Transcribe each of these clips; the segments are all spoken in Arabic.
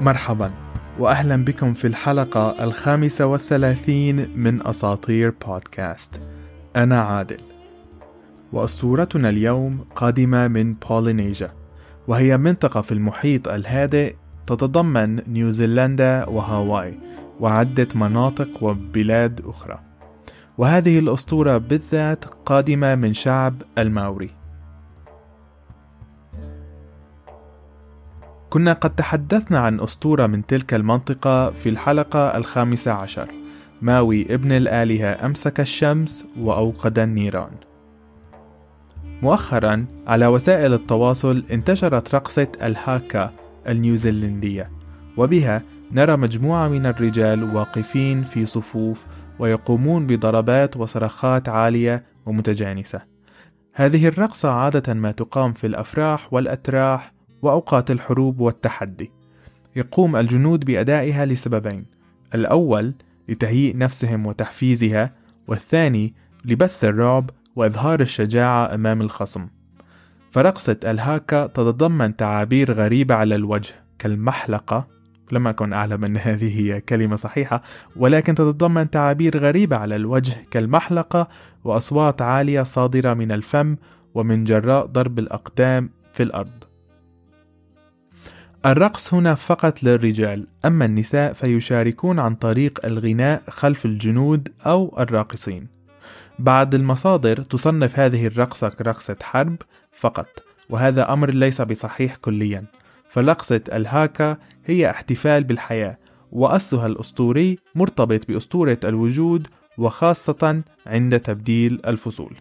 مرحبا وأهلا بكم في الحلقة الخامسة والثلاثين من أساطير بودكاست. أنا عادل. وأسطورتنا اليوم قادمة من بولينيجيا وهي منطقة في المحيط الهادئ تتضمن نيوزيلندا وهاواي وعدة مناطق وبلاد أخرى. وهذه الأسطورة بالذات قادمة من شعب الماوري. كنا قد تحدثنا عن أسطورة من تلك المنطقة في الحلقة الخامسة عشر. ماوي ابن الآلهة أمسك الشمس وأوقد النيران. مؤخرا على وسائل التواصل انتشرت رقصة الهاكا النيوزيلندية. وبها نرى مجموعة من الرجال واقفين في صفوف ويقومون بضربات وصرخات عالية ومتجانسة. هذه الرقصة عادة ما تقام في الأفراح والأتراح وأوقات الحروب والتحدي. يقوم الجنود بأدائها لسببين الأول لتهيئ نفسهم وتحفيزها والثاني لبث الرعب وإظهار الشجاعة أمام الخصم. فرقصة الهاكا تتضمن تعابير غريبة على الوجه كالمحلقة لم أكن أعلم أن هذه هي كلمة صحيحة ولكن تتضمن تعابير غريبة على الوجه كالمحلقة وأصوات عالية صادرة من الفم ومن جراء ضرب الأقدام في الأرض. الرقص هنا فقط للرجال أما النساء فيشاركون عن طريق الغناء خلف الجنود أو الراقصين. بعض المصادر تصنف هذه الرقصة كرقصة حرب فقط وهذا أمر ليس بصحيح كليا. فرقصة الهاكا هي احتفال بالحياة وأسها الأسطوري مرتبط بأسطورة الوجود وخاصة عند تبديل الفصول.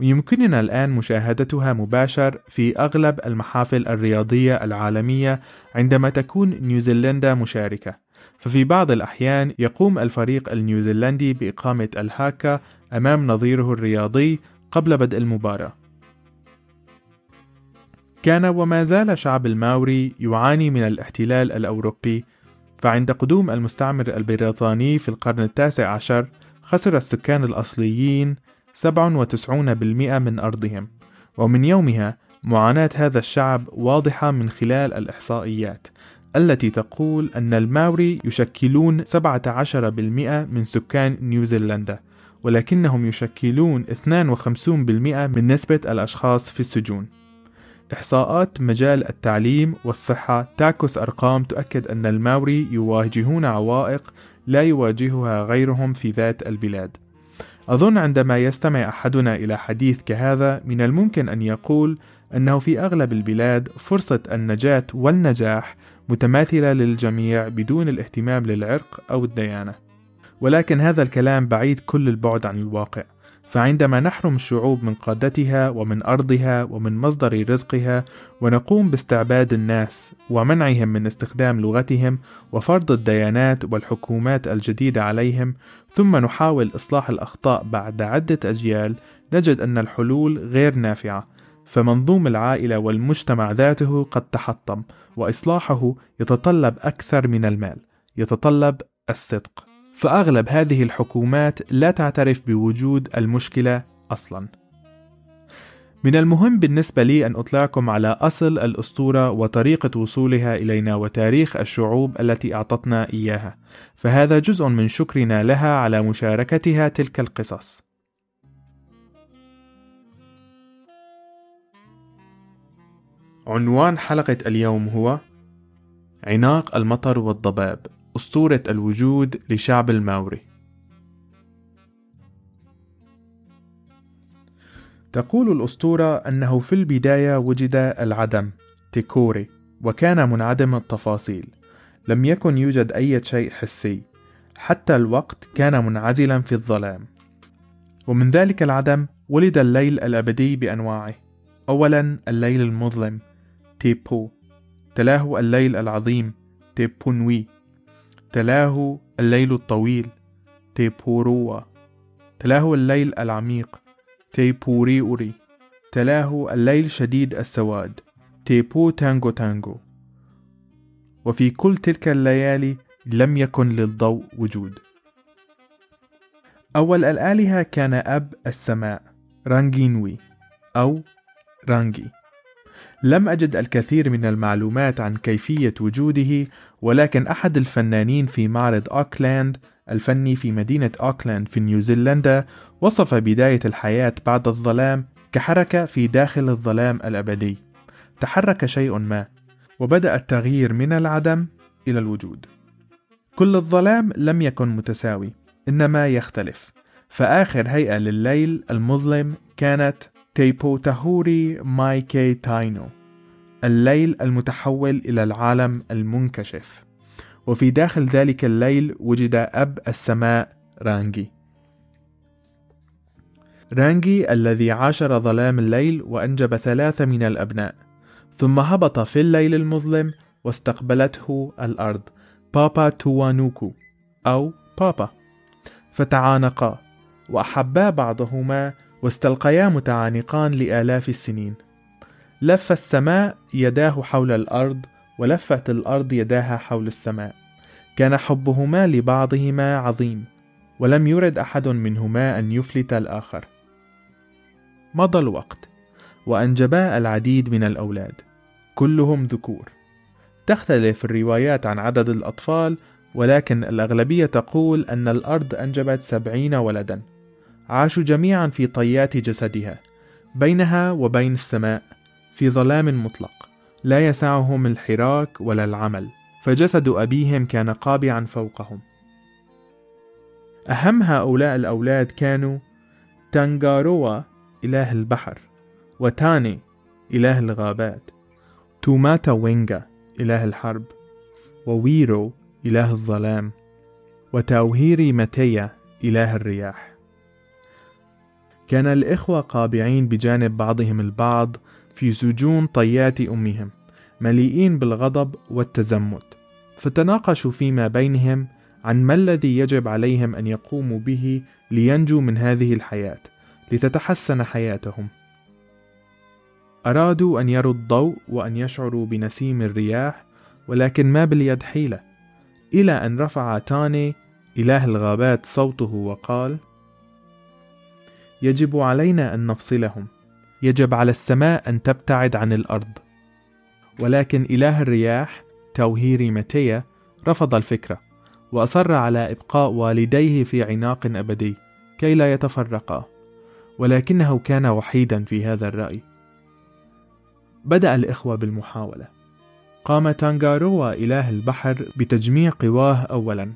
ويمكننا الآن مشاهدتها مباشر في أغلب المحافل الرياضية العالمية عندما تكون نيوزيلندا مشاركة. ففي بعض الأحيان يقوم الفريق النيوزيلندي بإقامة الهاكا أمام نظيره الرياضي قبل بدء المباراة. كان وما زال شعب الماوري يعاني من الاحتلال الأوروبي فعند قدوم المستعمر البريطاني في القرن التاسع عشر خسر السكان الأصليين 97% من أرضهم. ومن يومها معاناة هذا الشعب واضحة من خلال الإحصائيات التي تقول أن الماوري يشكلون 17% من سكان نيوزيلندا ولكنهم يشكلون 52% من نسبة الأشخاص في السجون. إحصاءات مجال التعليم والصحة تعكس أرقام تؤكد أن الماوري يواجهون عوائق لا يواجهها غيرهم في ذات البلاد. أظن عندما يستمع أحدنا إلى حديث كهذا من الممكن أن يقول أنه في أغلب البلاد فرصة النجاة والنجاح متماثلة للجميع بدون الاهتمام للعرق أو الديانة. ولكن هذا الكلام بعيد كل البعد عن الواقع. فعندما نحرم الشعوب من قادتها ومن أرضها ومن مصدر رزقها ونقوم باستعباد الناس ومنعهم من استخدام لغتهم وفرض الديانات والحكومات الجديدة عليهم ثم نحاول إصلاح الأخطاء بعد عدة أجيال نجد أن الحلول غير نافعة. فمنظوم العائلة والمجتمع ذاته قد تحطم وإصلاحه يتطلب أكثر من المال يتطلب الصدق. فأغلب هذه الحكومات لا تعترف بوجود المشكلة أصلا. من المهم بالنسبة لي أن أطلعكم على أصل الأسطورة وطريقة وصولها إلينا وتاريخ الشعوب التي أعطتنا إياها، فهذا جزء من شكرنا لها على مشاركتها تلك القصص. عنوان حلقة اليوم هو عناق المطر والضباب أسطورة الوجود لشعب الماوري. تقول الأسطورة أنه في البداية وجد العدم تيكوري وكان منعدم التفاصيل. لم يكن يوجد أي شيء حسي. حتى الوقت كان منعزلا في الظلام. ومن ذلك العدم ولد الليل الأبدي بأنواعه. أولا الليل المظلم تيبو. تلاه الليل العظيم تيبونوي. تلاه الليل الطويل تيبوروا. تلاه الليل العميق تيبوريوري. تلاه الليل شديد السواد تيبو تانجو تانجو وفي كل تلك الليالي لم يكن للضوء وجود. أول الآلهة كان أب السماء رانجينوي أو رانجي لم أجد الكثير من المعلومات عن كيفية وجوده ولكن أحد الفنانين في معرض أوكلاند الفني في مدينة أوكلاند في نيوزيلندا وصف بداية الحياة بعد الظلام كحركة في داخل الظلام الأبدي. تحرك شيء ما وبدأ التغيير من العدم إلى الوجود. كل الظلام لم يكن متساوي إنما يختلف. فآخر هيئة لليل المظلم كانت تيبو تهوري مايكي تاينو الليل المتحول إلى العالم المنكشف. وفي داخل ذلك الليل وجد أب السماء رانجي. رانجي الذي عاشر ظلام الليل وأنجب ثلاثة من الأبناء ثم هبط في الليل المظلم واستقبلته الأرض بابا توانوكو أو بابا. فتعانقا وأحبا بعضهما واستلقيا متعانقان لآلاف السنين. لف السماء يداه حول الأرض ولفت الأرض يداها حول السماء. كان حبهما لبعضهما عظيم ولم يرد أحد منهما أن يفلت الآخر. مضى الوقت وأنجبا العديد من الأولاد كلهم ذكور. تختلف الروايات عن عدد الأطفال ولكن الأغلبية تقول أن الأرض أنجبت سبعين ولدا. عاشوا جميعا في طيات جسدها بينها وبين السماء في ظلام مطلق لا يسعهم الحراك ولا العمل فجسد أبيهم كان قابعا فوقهم. أهم هؤلاء الأولاد كانوا تانغاروا إله البحر وتاني إله الغابات توماتا وينجا إله الحرب وويرو إله الظلام وتاوهيري ماتيا إله الرياح. كان الإخوة قابعين بجانب بعضهم البعض في سجون طيات أمهم مليئين بالغضب والتزمت. فتناقشوا فيما بينهم عن ما الذي يجب عليهم أن يقوموا به لينجوا من هذه الحياة لتتحسن حياتهم. أرادوا أن يروا الضوء وأن يشعروا بنسيم الرياح ولكن ما باليد حيلة إلى أن رفع تاني إله الغابات صوته وقال يجب علينا أن نفصلهم. يجب على السماء أن تبتعد عن الأرض. ولكن إله الرياح توهيري ماتيا رفض الفكرة وأصر على إبقاء والديه في عناق أبدي كي لا يتفرقا. ولكنه كان وحيدا في هذا الرأي. بدأ الإخوة بالمحاولة. قام تانغاروا إله البحر بتجميع قواه أولا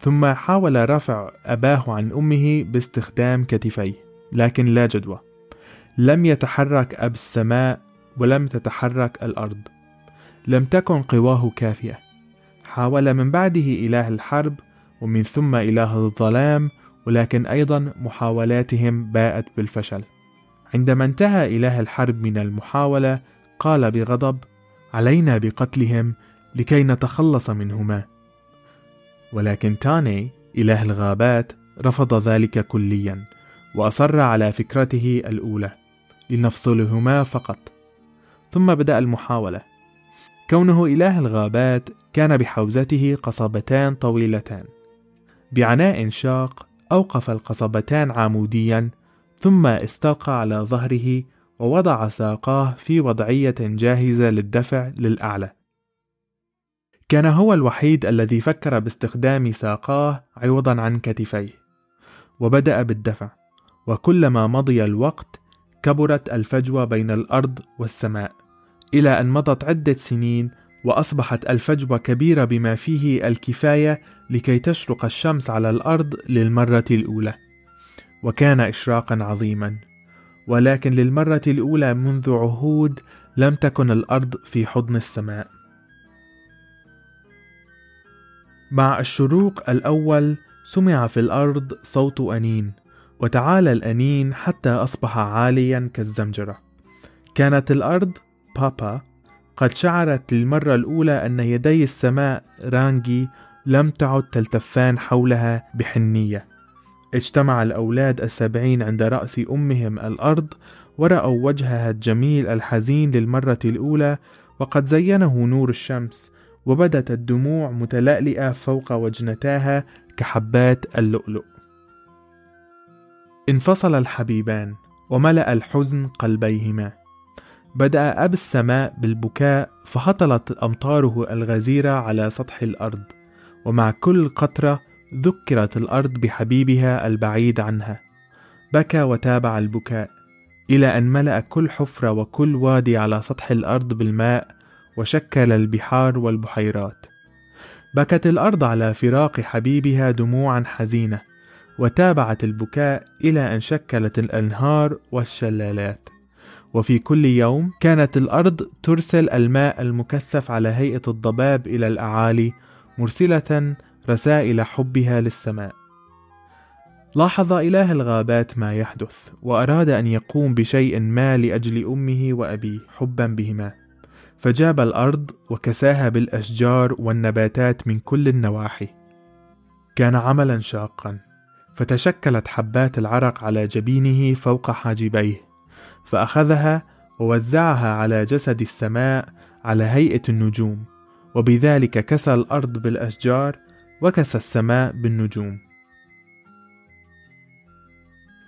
ثم حاول رفع أباه عن أمه باستخدام كتفيه. لكن لا جدوى. لم يتحرك أب السماء ولم تتحرك الأرض. لم تكن قواه كافية. حاول من بعده إله الحرب ومن ثم إله الظلام ولكن أيضا محاولاتهم باءت بالفشل. عندما انتهى إله الحرب من المحاولة قال بغضب علينا بقتلهم لكي نتخلص منهما. ولكن تاني إله الغابات رفض ذلك كليا. وأصر على فكرته الأولى لنفصلهما فقط. ثم بدأ المحاولة. كونه إله الغابات كان بحوزته قصبتان طويلتان. بعناء شاق أوقف القصبتان عموديا ثم استلقى على ظهره ووضع ساقاه في وضعية جاهزة للدفع للأعلى. كان هو الوحيد الذي فكر باستخدام ساقاه عوضا عن كتفيه، وبدأ بالدفع، وكلما مضي الوقت كبرت الفجوة بين الأرض والسماء، إلى أن مضت عدة سنين وأصبحت الفجوة كبيرة بما فيه الكفاية لكي تشرق الشمس على الأرض للمرة الأولى، وكان إشراقا عظيما ولكن للمرة الأولى منذ عهود لم تكن الأرض في حضن السماء. مع الشروق الأول سمع في الأرض صوت أنين، وتعالى الأنين حتى أصبح عاليا كالزمجرة. كانت الأرض بابا قد شعرت للمرة الأولى أن يدي السماء رانجي لم تعد تلتفان حولها بحنية. اجتمع الأولاد السبعين عند رأس أمهم الأرض ورأوا وجهها الجميل الحزين للمرة الأولى وقد زينه نور الشمس وبدت الدموع متلألئة فوق وجنتاها كحبات اللؤلؤ انفصل الحبيبان وملأ الحزن قلبيهما. بدأ أب السماء بالبكاء فهطلت أمطاره الغزيرة على سطح الأرض ومع كل قطرة ذكرت الأرض بحبيبها البعيد عنها. بكى وتابع البكاء إلى أن ملأ كل حفرة وكل وادي على سطح الأرض بالماء وشكل البحار والبحيرات. بكت الأرض على فراق حبيبها دموعا حزينة وتابعت البكاء إلى أن شكلت الأنهار والشلالات. وفي كل يوم كانت الأرض ترسل الماء المكثف على هيئة الضباب إلى الأعالي مرسلة رسائل حبها للسماء. لاحظ إله الغابات ما يحدث وأراد أن يقوم بشيء ما لأجل أمه وأبيه حبا بهما. فجاب الأرض وكساها بالأشجار والنباتات من كل النواحي. كان عملا شاقا. فتشكلت حبات العرق على جبينه فوق حاجبيه فأخذها ووزعها على جسد السماء على هيئة النجوم وبذلك كسى الأرض بالأشجار وكسى السماء بالنجوم.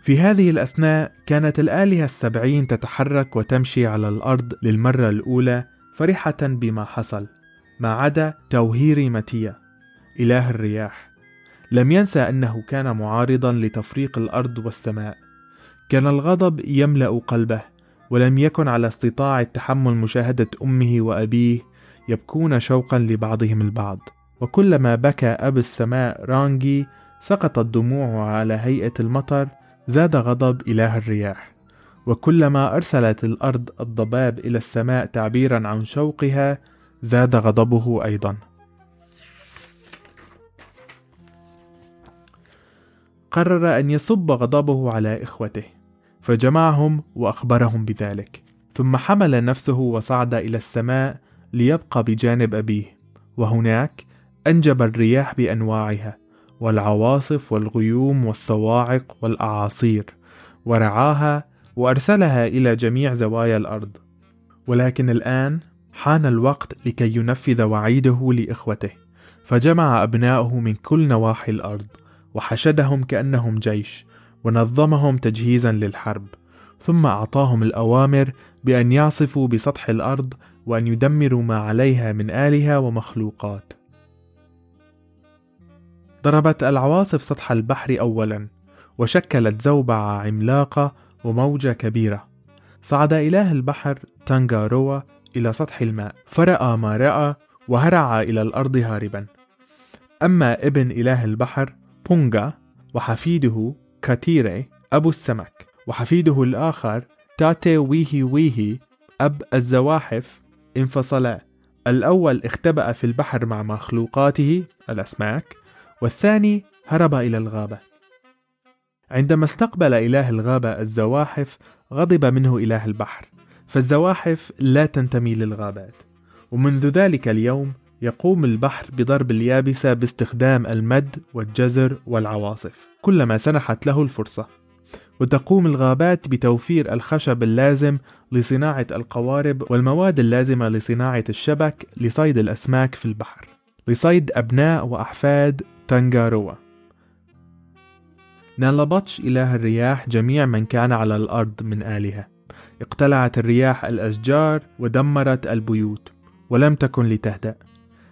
في هذه الأثناء كانت الآلهة السبعين تتحرك وتمشي على الأرض للمرة الأولى فرحة بما حصل ما عدا توهيري متيا إله الرياح. لم ينسى أنه كان معارضا لتفريق الأرض والسماء. كان الغضب يملأ قلبه ولم يكن على استطاعة تحمل مشاهدة أمه وأبيه يبكون شوقا لبعضهم البعض. وكلما بكى أب السماء رانجي سقطت دموعه على هيئة المطر زاد غضب إله الرياح. وكلما أرسلت الأرض الضباب إلى السماء تعبيرا عن شوقها زاد غضبه أيضا. قرر أن يصب غضبه على إخوته فجمعهم وأخبرهم بذلك. ثم حمل نفسه وصعد إلى السماء ليبقى بجانب أبيه وهناك أنجب الرياح بأنواعها والعواصف والغيوم والصواعق والأعاصير ورعاها وأرسلها إلى جميع زوايا الأرض. ولكن الآن حان الوقت لكي ينفذ وعيده لإخوته فجمع أبناؤه من كل نواحي الأرض. وحشدهم كأنهم جيش ونظمهم تجهيزا للحرب ثم أعطاهم الأوامر بأن يعصفوا بسطح الأرض وأن يدمروا ما عليها من آلهة ومخلوقات. ضربت العواصف سطح البحر أولا وشكلت زوبعة عملاقة وموجة كبيرة. صعد إله البحر تانغاروا إلى سطح الماء فرأى ما رأى وهرع إلى الأرض هاربا. أما ابن إله البحر بونغا وحفيده كاتيري أبو السمك وحفيده الآخر تاتي ويهي ويهي أب الزواحف انفصلا الأول اختبأ في البحر مع مخلوقاته الأسماك والثاني هرب إلى الغابة. عندما استقبل إله الغابة الزواحف غضب منه إله البحر فالزواحف لا تنتمي للغابات. ومنذ ذلك اليوم يقوم البحر بضرب اليابسة باستخدام المد والجزر والعواصف. كلما سنحت له الفرصة. وتقوم الغابات بتوفير الخشب اللازم لصناعة القوارب والمواد اللازمة لصناعة الشبك لصيد الأسماك في البحر. لصيد أبناء وأحفاد تانغاروا نال بطش إله الرياح جميع من كان على الأرض من آلهة. اقتلعت الرياح الأشجار ودمرت البيوت. ولم تكن لتهدأ.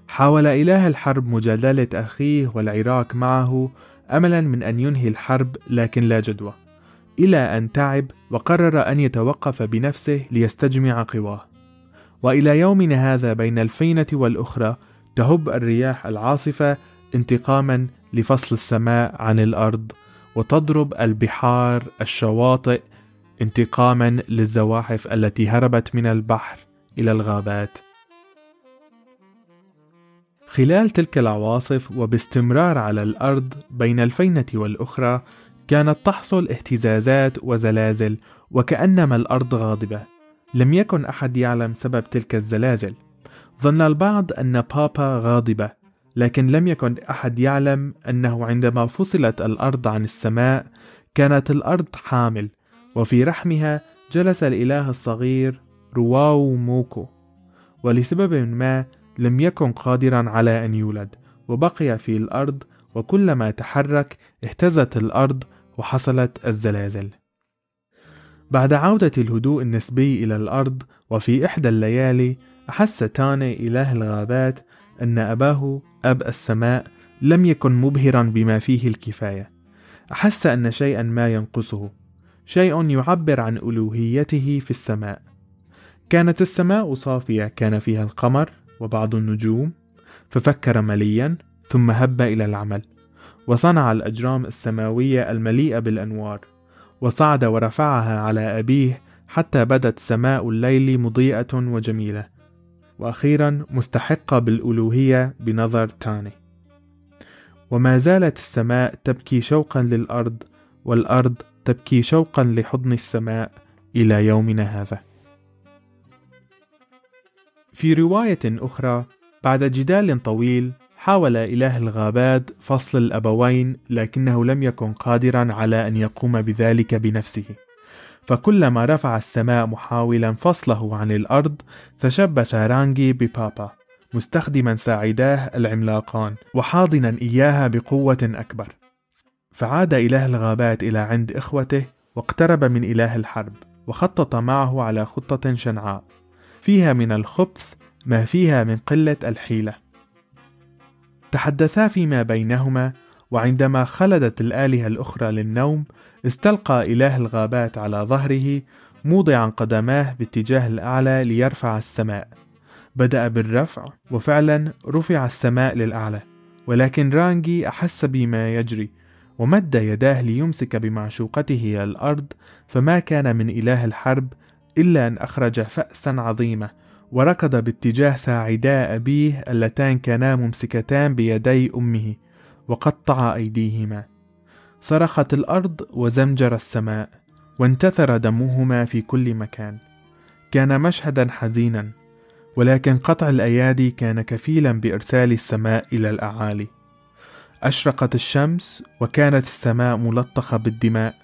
حاول إله الحرب مجادلة أخيه والعراك معه أملا من أن ينهي الحرب لكن لا جدوى. إلى أن تعب وقرر أن يتوقف بنفسه ليستجمع قواه. وإلى يومنا هذا بين الفينة والأخرى تهب الرياح العاصفة انتقاما لفصل السماء عن الأرض وتضرب البحار الشواطئ انتقاما للزواحف التي هربت من البحر إلى الغابات. خلال تلك العواصف وباستمرار على الأرض بين الفينة والأخرى كانت تحصل اهتزازات وزلازل وكأنما الأرض غاضبة. لم يكن أحد يعلم سبب تلك الزلازل. ظن البعض أن بابا غاضبة لكن لم يكن أحد يعلم أنه عندما فصلت الأرض عن السماء كانت الأرض حامل وفي رحمها جلس الإله الصغير رواو موكو. ولسبب ما لم يكن قادرا على أن يولد وبقي في الأرض وكلما تحرك اهتزت الأرض وحصلت الزلازل. بعد عودة الهدوء النسبي إلى الأرض وفي إحدى الليالي أحس تاني إله الغابات أن أباه أب السماء لم يكن مبهرا بما فيه الكفاية. أحس أن شيئا ما ينقصه شيء يعبر عن ألوهيته في السماء. كانت السماء صافية كان فيها القمر وبعض النجوم ففكر مليا ثم هب إلى العمل وصنع الأجرام السماوية المليئة بالأنوار وصعد ورفعها على أبيه حتى بدت سماء الليل مضيئة وجميلة وأخيرا مستحقة بالألوهية بنظر تاني. وما زالت السماء تبكي شوقا للأرض والأرض تبكي شوقا لحضن السماء إلى يومنا هذا. في رواية أخرى بعد جدال طويل حاول إله الغابات فصل الأبوين لكنه لم يكن قادرا على أن يقوم بذلك بنفسه. فكلما رفع السماء محاولا فصله عن الأرض تشبث رانجي ببابا مستخدما ساعداه العملاقان وحاضنا إياها بقوة أكبر. فعاد إله الغابات إلى عند إخوته واقترب من إله الحرب وخطط معه على خطة شنعاء. فيها من الخبث ما فيها من قلة الحيلة. تحدثا فيما بينهما وعندما خلدت الآلهة الأخرى للنوم استلقى إله الغابات على ظهره موضعا قدماه باتجاه الأعلى ليرفع السماء. بدأ بالرفع وفعلا رفع السماء للأعلى. ولكن رانجي أحس بما يجري ومد يداه ليمسك بمعشوقته الأرض فما كان من إله الحرب إلا أن أخرج فأسا عظيمة وركض باتجاه ساعدا أبيه اللتان كانا ممسكتان بيدي أمه وقطع أيديهما. صرخت الأرض وزمجر السماء وانتثر دمهما في كل مكان. كان مشهدا حزينا ولكن قطع الأيادي كان كفيلا بإرسال السماء إلى الأعالي. أشرقت الشمس وكانت السماء ملطخة بالدماء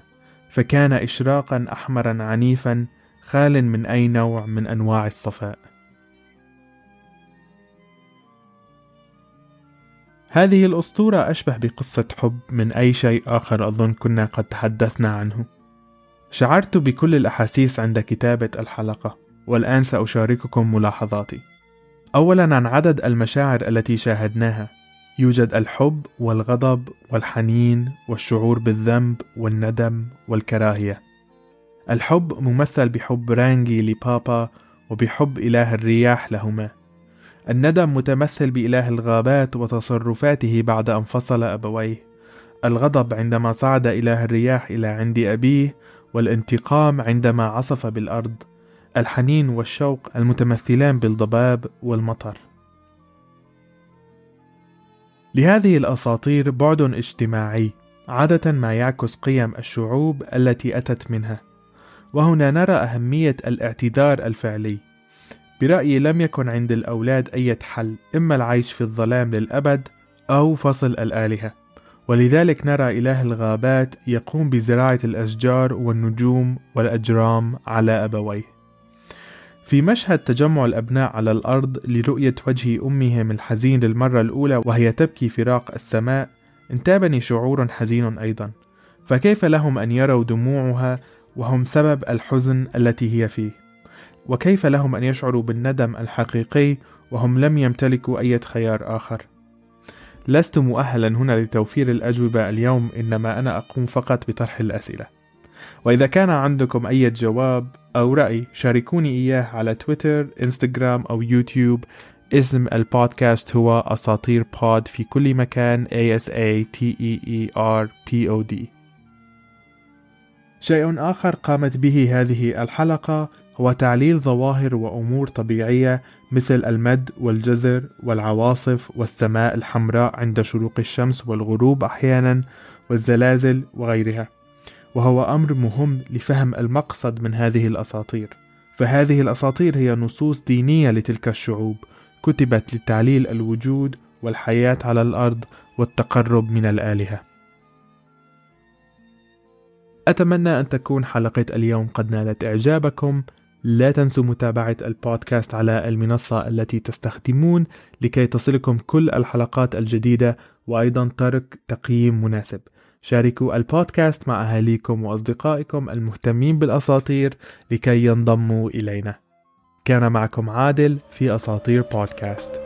فكان إشراقا أحمرا عنيفا خال من أي نوع من أنواع الصفاء هذه الأسطورة أشبه بقصة حب من أي شيء آخر أظن كنا قد تحدثنا عنه. شعرت بكل الأحاسيس عند كتابة الحلقة، والآن سأشارككم ملاحظاتي. أولاً عن عدد المشاعر التي شاهدناها. يوجد الحب والغضب والحنين والشعور بالذنب والندم والكراهية. الحب ممثل بحب رانجي لبابا وبحب إله الرياح لهما. الندم متمثل بإله الغابات وتصرفاته بعد أن فصل أبويه. الغضب عندما صعد إله الرياح إلى عند أبيه والانتقام عندما عصف بالأرض. الحنين والشوق المتمثلان بالضباب والمطر. لهذه الأساطير بعد اجتماعي عادة ما يعكس قيم الشعوب التي أتت منها. وهنا نرى أهمية الاعتذار الفعلي. برأيي لم يكن عند الأولاد أي حل إما العيش في الظلام للأبد أو فصل الآلهة. ولذلك نرى إله الغابات يقوم بزراعة الأشجار والنجوم والأجرام على أبويه. في مشهد تجمع الأبناء على الأرض لرؤية وجه أمهم الحزين للمرة الأولى وهي تبكي فراق السماء انتابني شعور حزين أيضا. فكيف لهم أن يروا دموعها وهم سبب الحزن التي هي فيه. وكيف لهم أن يشعروا بالندم الحقيقي وهم لم يمتلكوا أي خيار آخر؟ لست مؤهلا هنا لتوفير الأجوبة اليوم إنما أنا أقوم فقط بطرح الأسئلة. وإذا كان عندكم أي جواب أو رأي شاركوني إياه على تويتر إنستغرام أو يوتيوب. اسم البودكاست هو أساطير بود في كل مكان A S A T E E R P O D. شيء آخر قامت به هذه الحلقة هو تعليل ظواهر وأمور طبيعية مثل المد والجزر والعواصف والسماء الحمراء عند شروق الشمس والغروب أحيانا والزلازل وغيرها وهو أمر مهم لفهم المقصد من هذه الأساطير. فهذه الأساطير هي نصوص دينية لتلك الشعوب كتبت لتعليل الوجود والحياة على الأرض والتقرب من الآلهة. أتمنى أن تكون حلقة اليوم قد نالت إعجابكم. لا تنسوا متابعة البودكاست على المنصة التي تستخدمون لكي تصلكم كل الحلقات الجديدة وأيضا ترك تقييم مناسب. شاركوا البودكاست مع أهاليكم وأصدقائكم المهتمين بالأساطير لكي ينضموا إلينا. كان معكم عادل في أساطير بودكاست.